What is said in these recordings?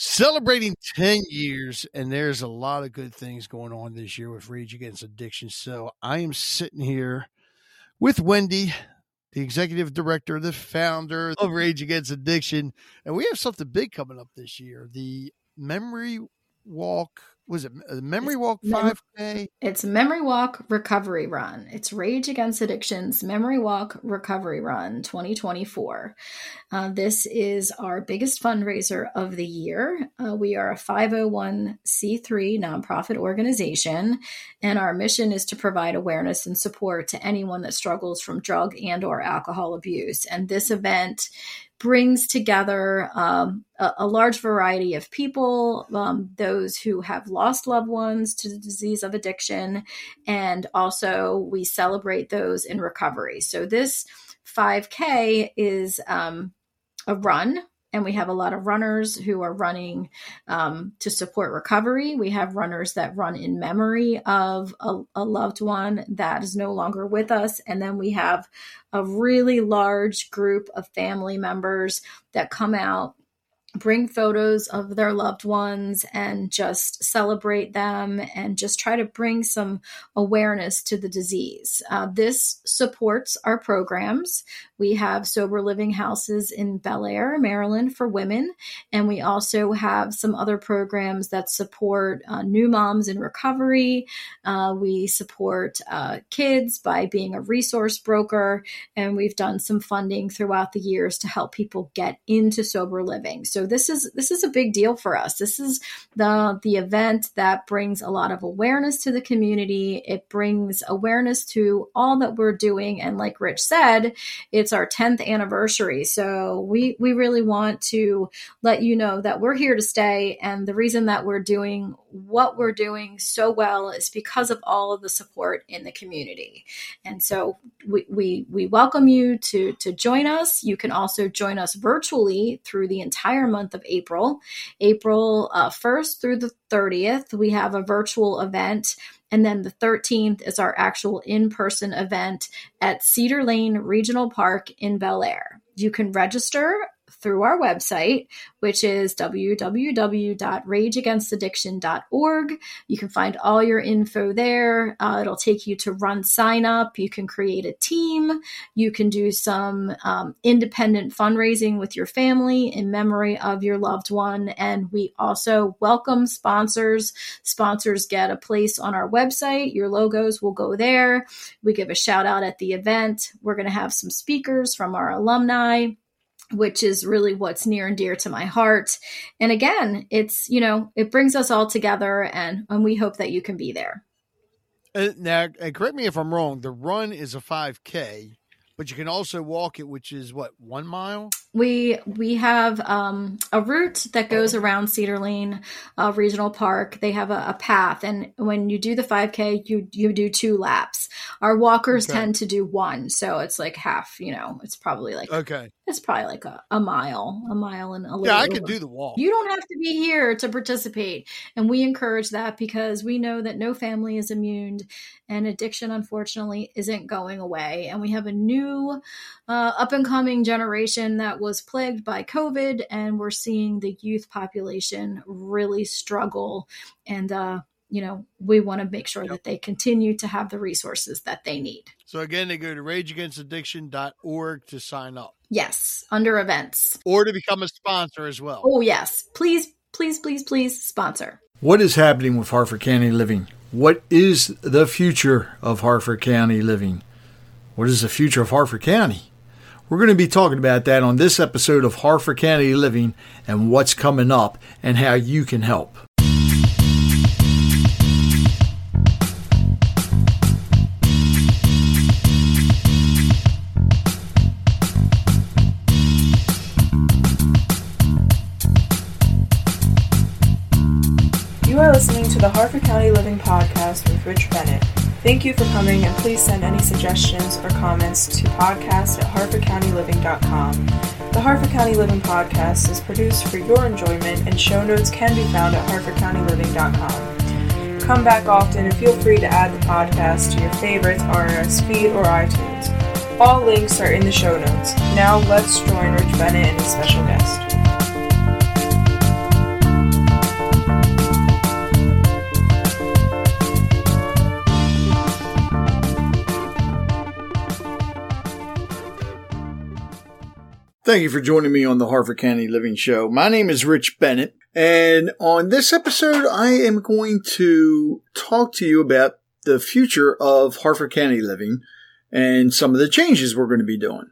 celebrating 10 years and there's a lot of good things going on this year with rage against addiction so i am sitting here with wendy the executive director the founder of rage against addiction and we have something big coming up this year the memory walk was it a memory walk 5k it's memory walk recovery run. It's rage against addictions memory walk recovery run 2024 uh, this is our biggest fundraiser of the year. Uh, we are a 501c3 nonprofit organization and our mission is to provide awareness and support to anyone that struggles from drug and or alcohol abuse. And this event brings together um, a, a, large variety of people, um, those who have lost loved ones to the disease of addiction, and also we celebrate those in recovery. So this 5K is um, a run and we have a lot of runners who are running um, to support recovery. We have runners that run in memory of a, a, loved one that is no longer with us. And then we have a really large group of family members that come out bring photos of their loved ones and just celebrate them and just try to bring some awareness to the disease. Uh, this supports our programs. We have sober living houses in Bel Air, Maryland for women, and we also have some other programs that support uh, new moms in recovery. Uh, we support uh, kids by being a resource broker, and we've done some funding throughout the years to help people get into sober living. So this is this is a big deal for us. This is the the event that brings a lot of awareness to the community. It brings awareness to all that we're doing, and like Rich said, it's our 10th anniversary. So we we really want to let you know that we're here to stay, and the reason that we're doing what we're doing so well is because of all of the support in the community. And so we, we, we welcome you to, to join us. You can also join us virtually through the entire month of April. April uh, 1st through the 30th, we have a virtual event. And then the 13th is our actual in person event at Cedar Lane Regional Park in Bel Air. You can register through our website, which is www.rageagainstaddiction.org. You can find all your info there. Uh, it'll take you to run sign up. You can create a team. You can do some um, independent fundraising with your family in memory of your loved one. And we also welcome sponsors. Sponsors get a place on our website. Your logos will go there. We give a shout out at the event. We're going to have some speakers from our alumni which is really what's near and dear to my heart. And again, it's, you know, it brings us all together and, and we hope that you can be there. Uh, now, correct me if I'm wrong, the run is a 5K, but you can also walk it, which is what, one mile? we we have um, a route that goes around Cedar Lane uh, Regional Park. They have a, a, path, and when you do the 5K, you you do two laps. Our walkers okay. tend to do one, so it's like half. You know, it's probably like okay, it's probably like a, a mile, a mile and a little. Yeah, I could do the walk. You don't have to be here to participate, and we encourage that because we know that no family is immune, and addiction unfortunately isn't going away, and we have a new uh, up and coming generation that was plagued by COVID, and we're seeing the youth population really struggle. And, uh, you know, we want to make sure yep. that they continue to have the resources that they need. So, again, they go to rageagainstaddiction.org to sign up. Yes, under events. Or to become a sponsor as well. Oh, yes. Please, please, please, please sponsor. What is happening with Harford County Living? What is the future of Harford County Living? What is the future of Harford County? We're going to be talking about that on this episode of Harford County Living and what's coming up and how you can help. To the Harford County Living Podcast with Rich Bennett. Thank you for coming, and please send any suggestions or comments to podcast at harfordcountyliving.com. The Harford County Living Podcast is produced for your enjoyment, and show notes can be found at harfordcountyliving.com. Come back often and feel free to add the podcast to your favorites RSS feed or iTunes. All links are in the show notes. Now let's join Rich Bennett and his special guest. Thank you for joining me on the Harford County Living Show. My name is Rich Bennett, and on this episode, I am going to talk to you about the future of Harford County Living and some of the changes we're going to be doing.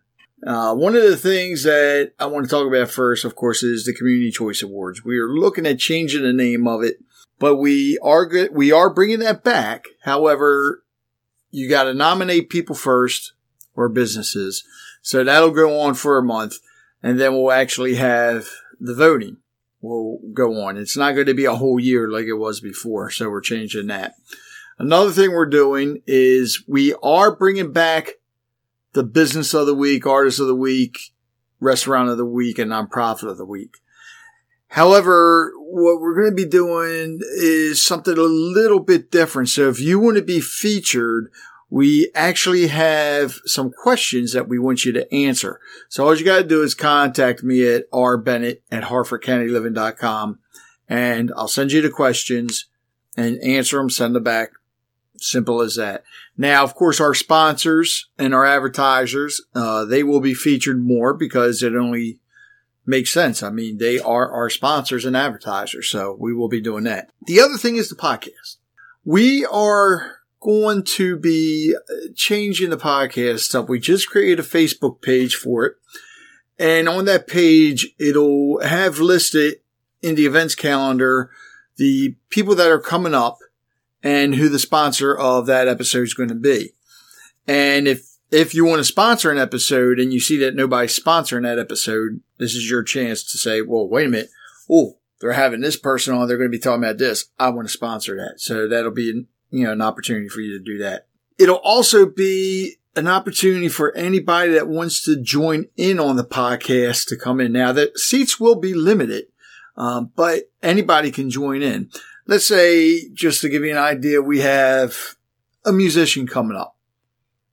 Uh, one of the things that I want to talk about first, of course, is the Community Choice Awards. We are looking at changing the name of it, but we are good. We are bringing that back. However, you got to nominate people first or businesses. So that'll go on for a month and then we'll actually have the voting will go on. It's not going to be a whole year like it was before. So we're changing that. Another thing we're doing is we are bringing back the business of the week, artist of the week, restaurant of the week, and nonprofit of the week. However, what we're going to be doing is something a little bit different. So if you want to be featured we actually have some questions that we want you to answer. So all you got to do is contact me at rbennett at harfordcountyliving.com and I'll send you the questions and answer them, send them back. Simple as that. Now, of course, our sponsors and our advertisers, uh, they will be featured more because it only makes sense. I mean, they are our sponsors and advertisers. So we will be doing that. The other thing is the podcast. We are going to be uh, changing the podcast stuff. We just created a Facebook page for it. And on that page, it'll have listed in the events calendar the people that are coming up and who the sponsor of that episode is going to be. And if, if you want to sponsor an episode and you see that nobody's sponsoring that episode, this is your chance to say, well, wait a minute. Oh, they're having this person on. They're going to be talking about this. I want to sponsor that. So that'll be you know, an opportunity for you to do that. It'll also be an opportunity for anybody that wants to join in on the podcast to come in. Now the seats will be limited, um, but anybody can join in. Let's say, just to give you an idea, we have a musician coming up,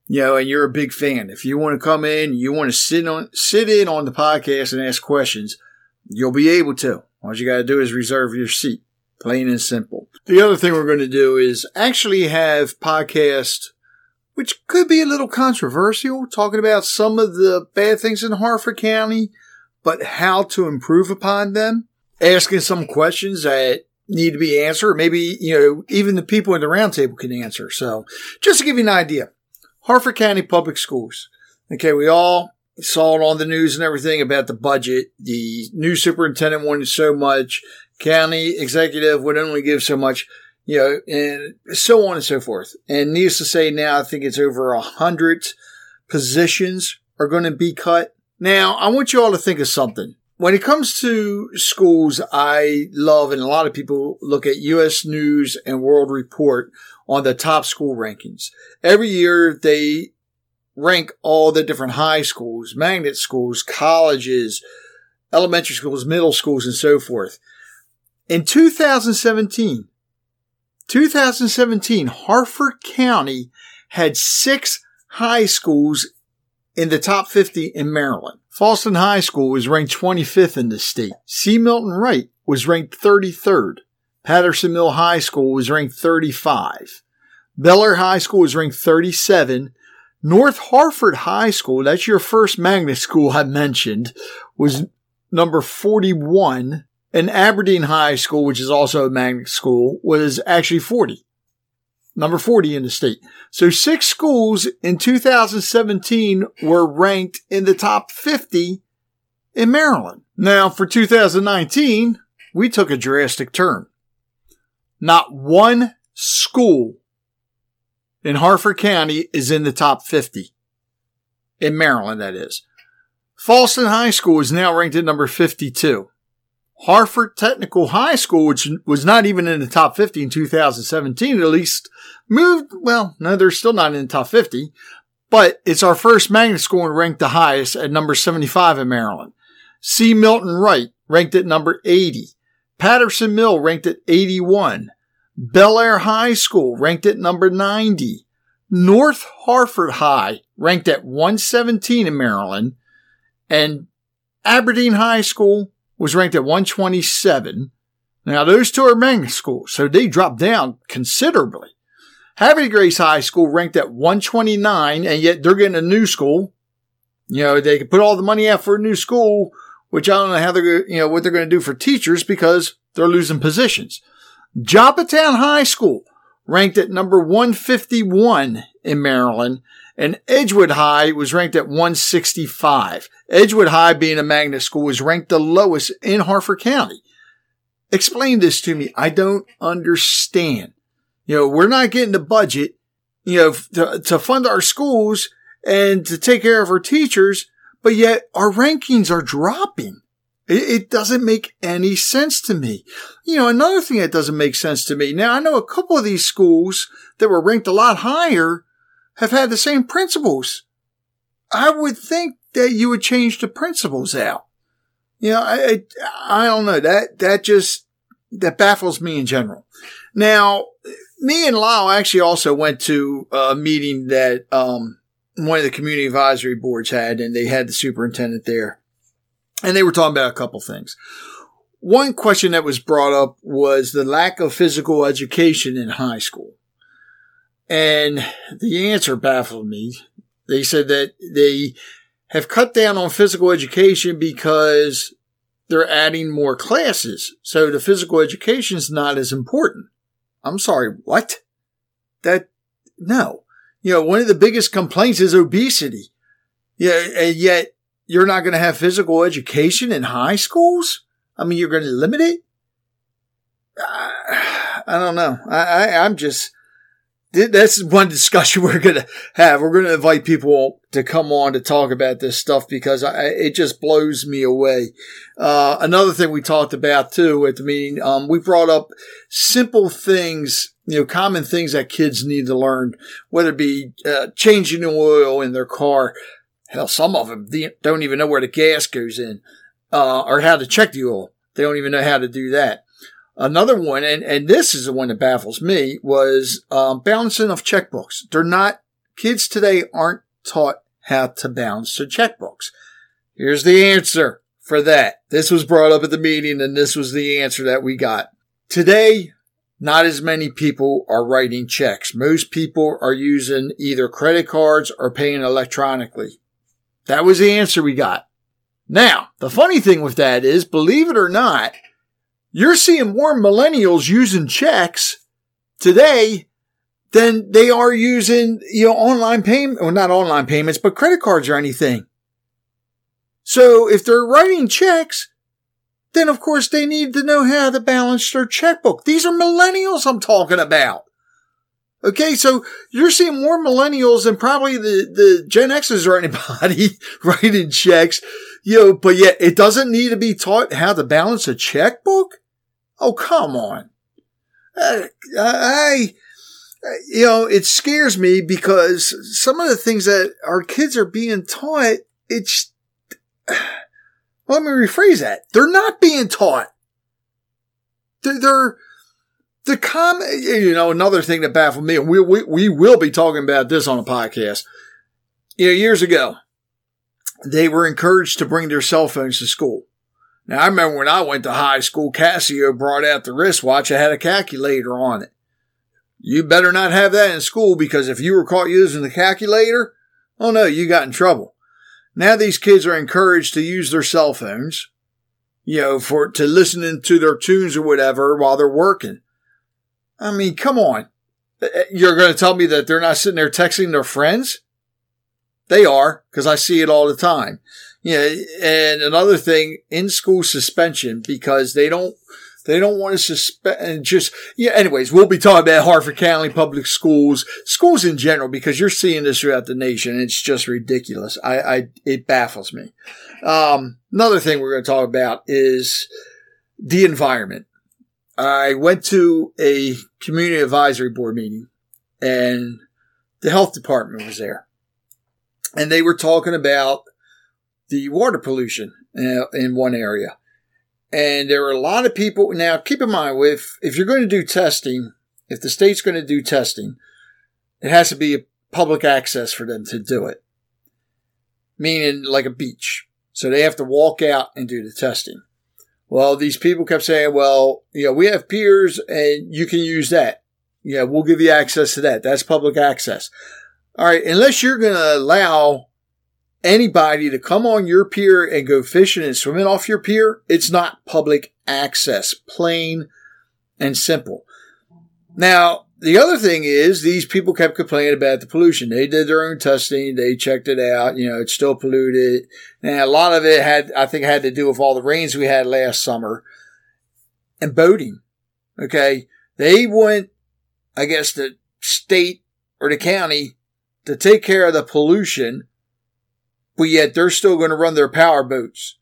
you know, and you're a big fan. If you want to come in, you want to sit on, sit in on the podcast and ask questions, you'll be able to. All you got to do is reserve your seat. Plain and simple. The other thing we're going to do is actually have podcast, which could be a little controversial, talking about some of the bad things in Harford County, but how to improve upon them. Asking some questions that need to be answered. Maybe, you know, even the people in the roundtable can answer. So just to give you an idea, Harford County Public Schools. Okay. We all saw it on the news and everything about the budget. The new superintendent wanted so much county executive would only give so much, you know, and so on and so forth. And needless to say, now I think it's over a hundred positions are going to be cut. Now, I want you all to think of something. When it comes to schools, I love, and a lot of people look at U.S. News and World Report on the top school rankings. Every year they rank all the different high schools, magnet schools, colleges, elementary schools, middle schools, and so forth. In 2017, 2017, Harford County had six high schools in the top 50 in Maryland. Fallston High School was ranked 25th in the state. C. Milton Wright was ranked 33rd. Patterson Mill High School was ranked 35. Bel Air High School was ranked 37. North Harford High School, that's your first magnet school I mentioned, was number 41 and Aberdeen High School, which is also a magnet school, was actually 40. Number 40 in the state. So six schools in 2017 were ranked in the top 50 in Maryland. Now for 2019, we took a drastic turn. Not one school in Harford County is in the top 50. In Maryland, that is. Fallston High School is now ranked at number 52. Harford Technical High School, which was not even in the top 50 in 2017, at least moved. Well, no, they're still not in the top 50, but it's our first magnet school and ranked the highest at number 75 in Maryland. C. Milton Wright ranked at number 80. Patterson Mill ranked at 81. Bel Bellaire High School ranked at number 90. North Harford High ranked at 117 in Maryland. And Aberdeen High School was ranked at 127. Now, those two are magnet schools, so they dropped down considerably. Havre Grace High School ranked at 129, and yet they're getting a new school, You know, they could put all the money out for a new school, which I don't know how they're, you know, what they're going to do for teachers because they're losing positions. Joppatowne High School ranked at number 151 in Maryland and Edgewood High was ranked at 165. Edgewood High being a magnet school was ranked the lowest in Harford County. Explain this to me. I don't understand. You know, we're not getting the budget, you know, to, to fund our schools and to take care of our teachers, but yet our rankings are dropping. It, it, doesn't make any sense to me. You know, another thing that doesn't make sense to me. Now, I know a couple of these schools that were ranked a lot higher have had the same principals. I would think that you would change the principals out. You know, I, I, I don't know that, that just, that baffles me in general. Now, me and Lyle actually also went to a meeting that, um, one of the community advisory boards had, and they had the superintendent there. And they were talking about a couple things. One question that was brought up was the lack of physical education in high school. And the answer baffled me. They said that they have cut down on physical education because they're adding more classes. So the physical education is not as important. I'm sorry, what? That, no. You know, one of the biggest complaints is obesity. Yeah, and yet you're not going to have physical education in high schools? I mean, you're going to limit it? I don't know. I, I, I'm just, that's one discussion we're going to have. We're going to invite people to come on to talk about this stuff because I, it just blows me away. Uh, another thing we talked about too at the meeting, um, we brought up simple things, you know, common things that kids need to learn, whether it be uh, changing the oil in their car. Hell, some of them don't even know where the gas goes in, uh, or how to check the oil. They don't even know how to do that. Another one, and, and this is the one that baffles me, was um, balancing of checkbooks. They're not, kids today aren't taught how to balance their checkbooks. Here's the answer for that. This was brought up at the meeting and this was the answer that we got. Today, not as many people are writing checks. Most people are using either credit cards or paying electronically. That was the answer we got. Now, the funny thing with that is, believe it or not, you're seeing more millennials using checks today than they are using, you know, online payment, or not online payments, but credit cards or anything. So if they're writing checks, then of course they need to know how to balance their checkbook. These are millennials I'm talking about. Okay, so you're seeing more millennials than probably the, the Gen X's or anybody writing checks, you know, but yet it doesn't need to be taught how to balance a checkbook. Oh, come on. Uh, I, you know, it scares me because some of the things that our kids are being taught, it's, let me rephrase that. They're not being taught. They're, they're the com, you know, another thing that baffled me, and we, we, we will be talking about this on a podcast. You know, years ago, they were encouraged to bring their cell phones to school. Now, I remember when I went to high school, Casio brought out the wristwatch that had a calculator on it. You better not have that in school because if you were caught using the calculator, oh no, you got in trouble. Now these kids are encouraged to use their cell phones, you know, for, to listening to their tunes or whatever while they're working. I mean, come on. Uh, uh, you're going to tell me that they're not sitting there texting their friends? They are, because I see it all the time. Yeah, and another thing, in school suspension because they don't they don't want to suspend and just yeah. Anyways, we'll be talking about Harford County public schools, schools in general, because you're seeing this throughout the nation. it's just ridiculous. I, I it baffles me. Um, another thing we're going to talk about is the environment. I went to a community advisory board meeting, and the health department was there, and they were talking about the water pollution uh, in one area. And there are a lot of people. Now, keep in mind, if, if you're going to do testing, if the state's going to do testing, it has to be public access for them to do it. Meaning like a beach. So they have to walk out and do the testing. Well, these people kept saying, well, you know, we have piers and you can use that. Yeah, we'll give you access to that. That's public access. All right. Unless you're going to allow anybody to come on your pier and go fishing and swimming off your pier, it's not public access, plain and simple. Now, the other thing is these people kept complaining about the pollution. They did their own testing. They checked it out. You know, it's still polluted. And a lot of it had, I think, had to do with all the rains we had last summer and boating. Okay. They went, I guess, the state or the county to take care of the pollution, but yet they're still going to run their power boats.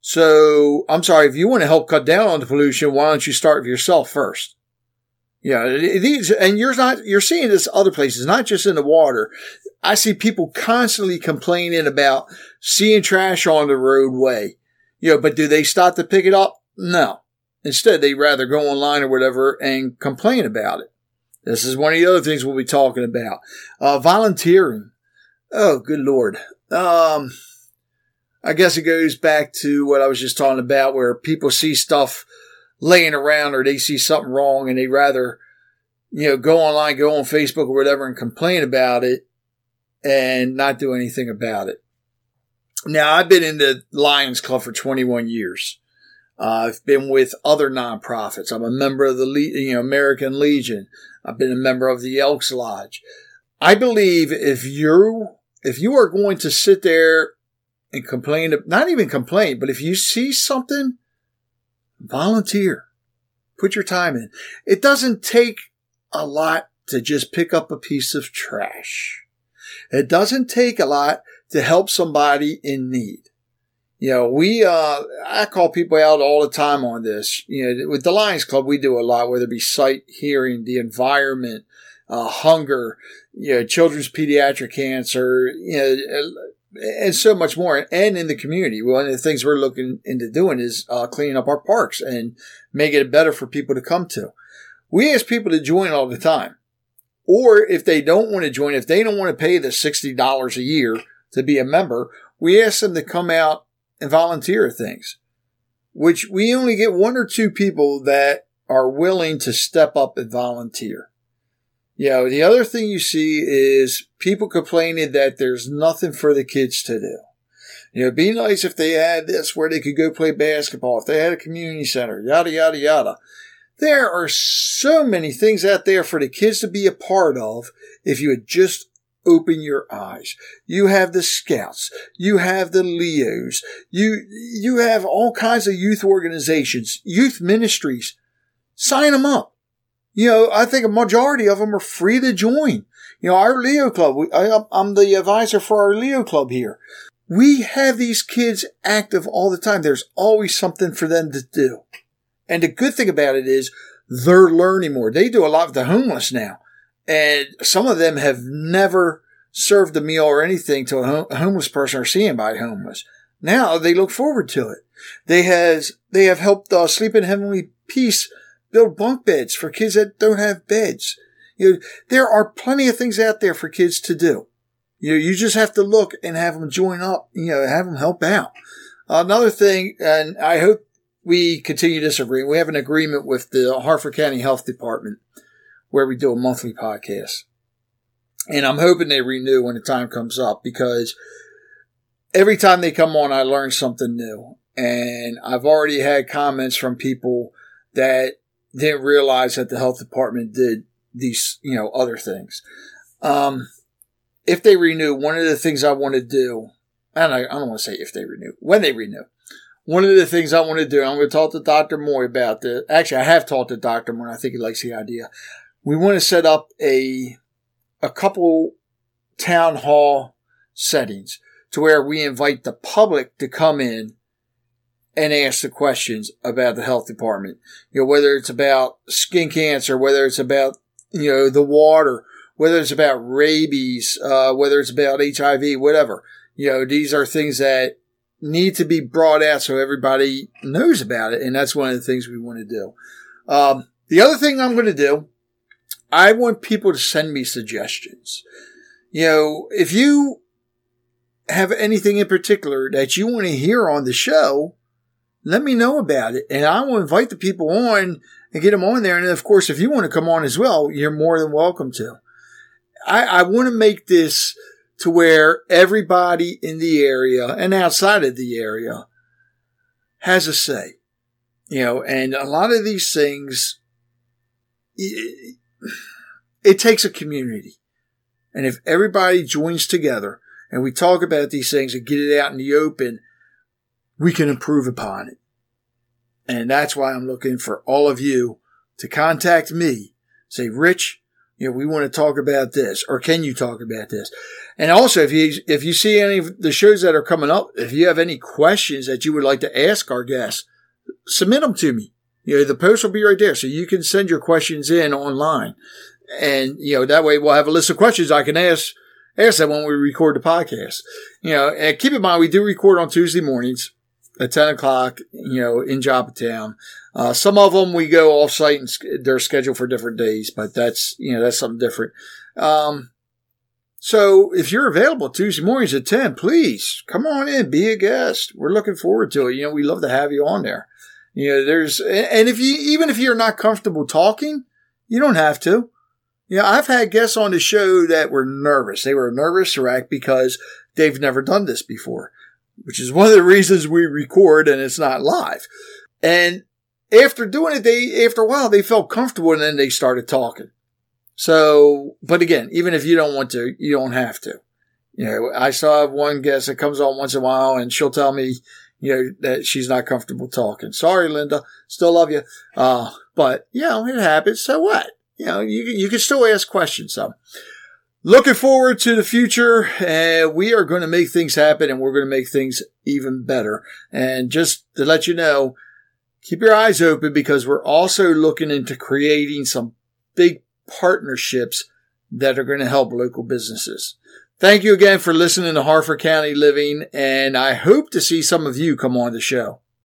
So I'm sorry, if you want to help cut down on the pollution, why don't you start with yourself first? Yeah, these, and you're not, you're seeing this other places, not just in the water. I see people constantly complaining about seeing trash on the roadway. You know, but do they stop to pick it up? No. Instead, they rather go online or whatever and complain about it. This is one of the other things we'll be talking about. Uh, volunteering. Oh, good Lord. Um, I guess it goes back to what I was just talking about where people see stuff laying around or they see something wrong and they rather, you know, go online, go on Facebook or whatever and complain about it and not do anything about it. Now, I've been in the Lions Club for 21 years. Uh, I've been with other nonprofits. I'm a member of the Le- you know, American Legion. I've been a member of the Elks Lodge. I believe if you if you are going to sit there and complain, not even complain, but if you see something, volunteer. Put your time in. It doesn't take a lot to just pick up a piece of trash. It doesn't take a lot to help somebody in need. You know, we, uh, I call people out all the time on this. You know, with the Lions Club, we do a lot, whether it be sight, hearing, the environment, uh, hunger, you know, children's pediatric cancer, you know, and so much more. And in the community, one of the things we're looking into doing is uh, cleaning up our parks and making it better for people to come to. We ask people to join all the time. Or if they don't want to join, if they don't want to pay the $60 a year to be a member, we ask them to come out and volunteer things, which we only get one or two people that are willing to step up and volunteer. Know, the other thing you see is people complaining that there's nothing for the kids to do. You know, it'd be nice if they had this where they could go play basketball, if they had a community center, yada, yada, yada. There are so many things out there for the kids to be a part of if you would just open your eyes. You have the scouts. You have the Leos. You, you have all kinds of youth organizations, youth ministries. Sign them up. You know, I think a majority of them are free to join. You know, our Leo Club, we, I, I'm the advisor for our Leo Club here. We have these kids active all the time. There's always something for them to do. And the good thing about it is they're learning more. They do a lot with the homeless now. And some of them have never served a meal or anything to a homeless person or seen anybody homeless. Now they look forward to it. They has they have helped uh, Sleep in Heavenly Peace build bunk beds for kids that don't have beds. You know, there are plenty of things out there for kids to do. You know, you just have to look and have them join up. You know, have them help out. Another thing, and I hope we continue this agreement. We have an agreement with the Harford County Health Department where we do a monthly podcast. And I'm hoping they renew when the time comes up because every time they come on, I learn something new. And I've already had comments from people that didn't realize that the health department did these, you know, other things. Um, if they renew, one of the things I want to do, and I, I don't want to say if they renew, when they renew, one of the things I want to do, I'm going to talk to Dr. Moy about this. Actually, I have talked to Dr. Moy. I think he likes the idea we want to set up a a couple town hall settings to where we invite the public to come in and ask the questions about the health department. You know, whether it's about skin cancer, whether it's about, you know, the water, whether it's about rabies, uh, whether it's about HIV, whatever. You know, these are things that need to be brought out so everybody knows about it. And that's one of the things we want to do. Um, the other thing I'm going to do I want people to send me suggestions. You know, if you have anything in particular that you want to hear on the show, let me know about it. And I will invite the people on and get them on there. And of course, if you want to come on as well, you're more than welcome to. I, I want to make this to where everybody in the area and outside of the area has a say. You know, and a lot of these things, it, it takes a community. And if everybody joins together and we talk about these things and get it out in the open, we can improve upon it. And that's why I'm looking for all of you to contact me. Say, Rich, you know, we want to talk about this, or can you talk about this? And also, if you if you see any of the shows that are coming up, if you have any questions that you would like to ask our guests, submit them to me. You know, the post will be right there, so you can send your questions in online, and you know that way we'll have a list of questions I can ask ask them when we record the podcast. You know, and keep in mind we do record on Tuesday mornings at 10 o'clock, you know, in Joppatowne. Uh, some of them we go off site and they're scheduled for different days, but that's, you know, that's something different. Um, so if you're available Tuesday mornings at 10, please come on in, be a guest. We're looking forward to it. You know, we love to have you on there. You know, there's, and if you, even if you're not comfortable talking, you don't have to. You know, I've had guests on the show that were nervous. They were nervous wreck because they've never done this before which is one of the reasons we record and it's not live. And after doing it, they, after a while, they felt comfortable and then they started talking. So, but again, even if you don't want to, you don't have to. You know, I still have one guest that comes on once in a while and she'll tell me, you know, that she's not comfortable talking. Sorry, Linda. Still love you. Uh, but, you know, it happens. So what? You know, you, you can still ask questions. So, looking forward to the future. Uh, we are going to make things happen and we're going to make things even better. And just to let you know, keep your eyes open because we're also looking into creating some big partnerships that are going to help local businesses. Thank you again for listening to Harford County Living, and I hope to see some of you come on the show.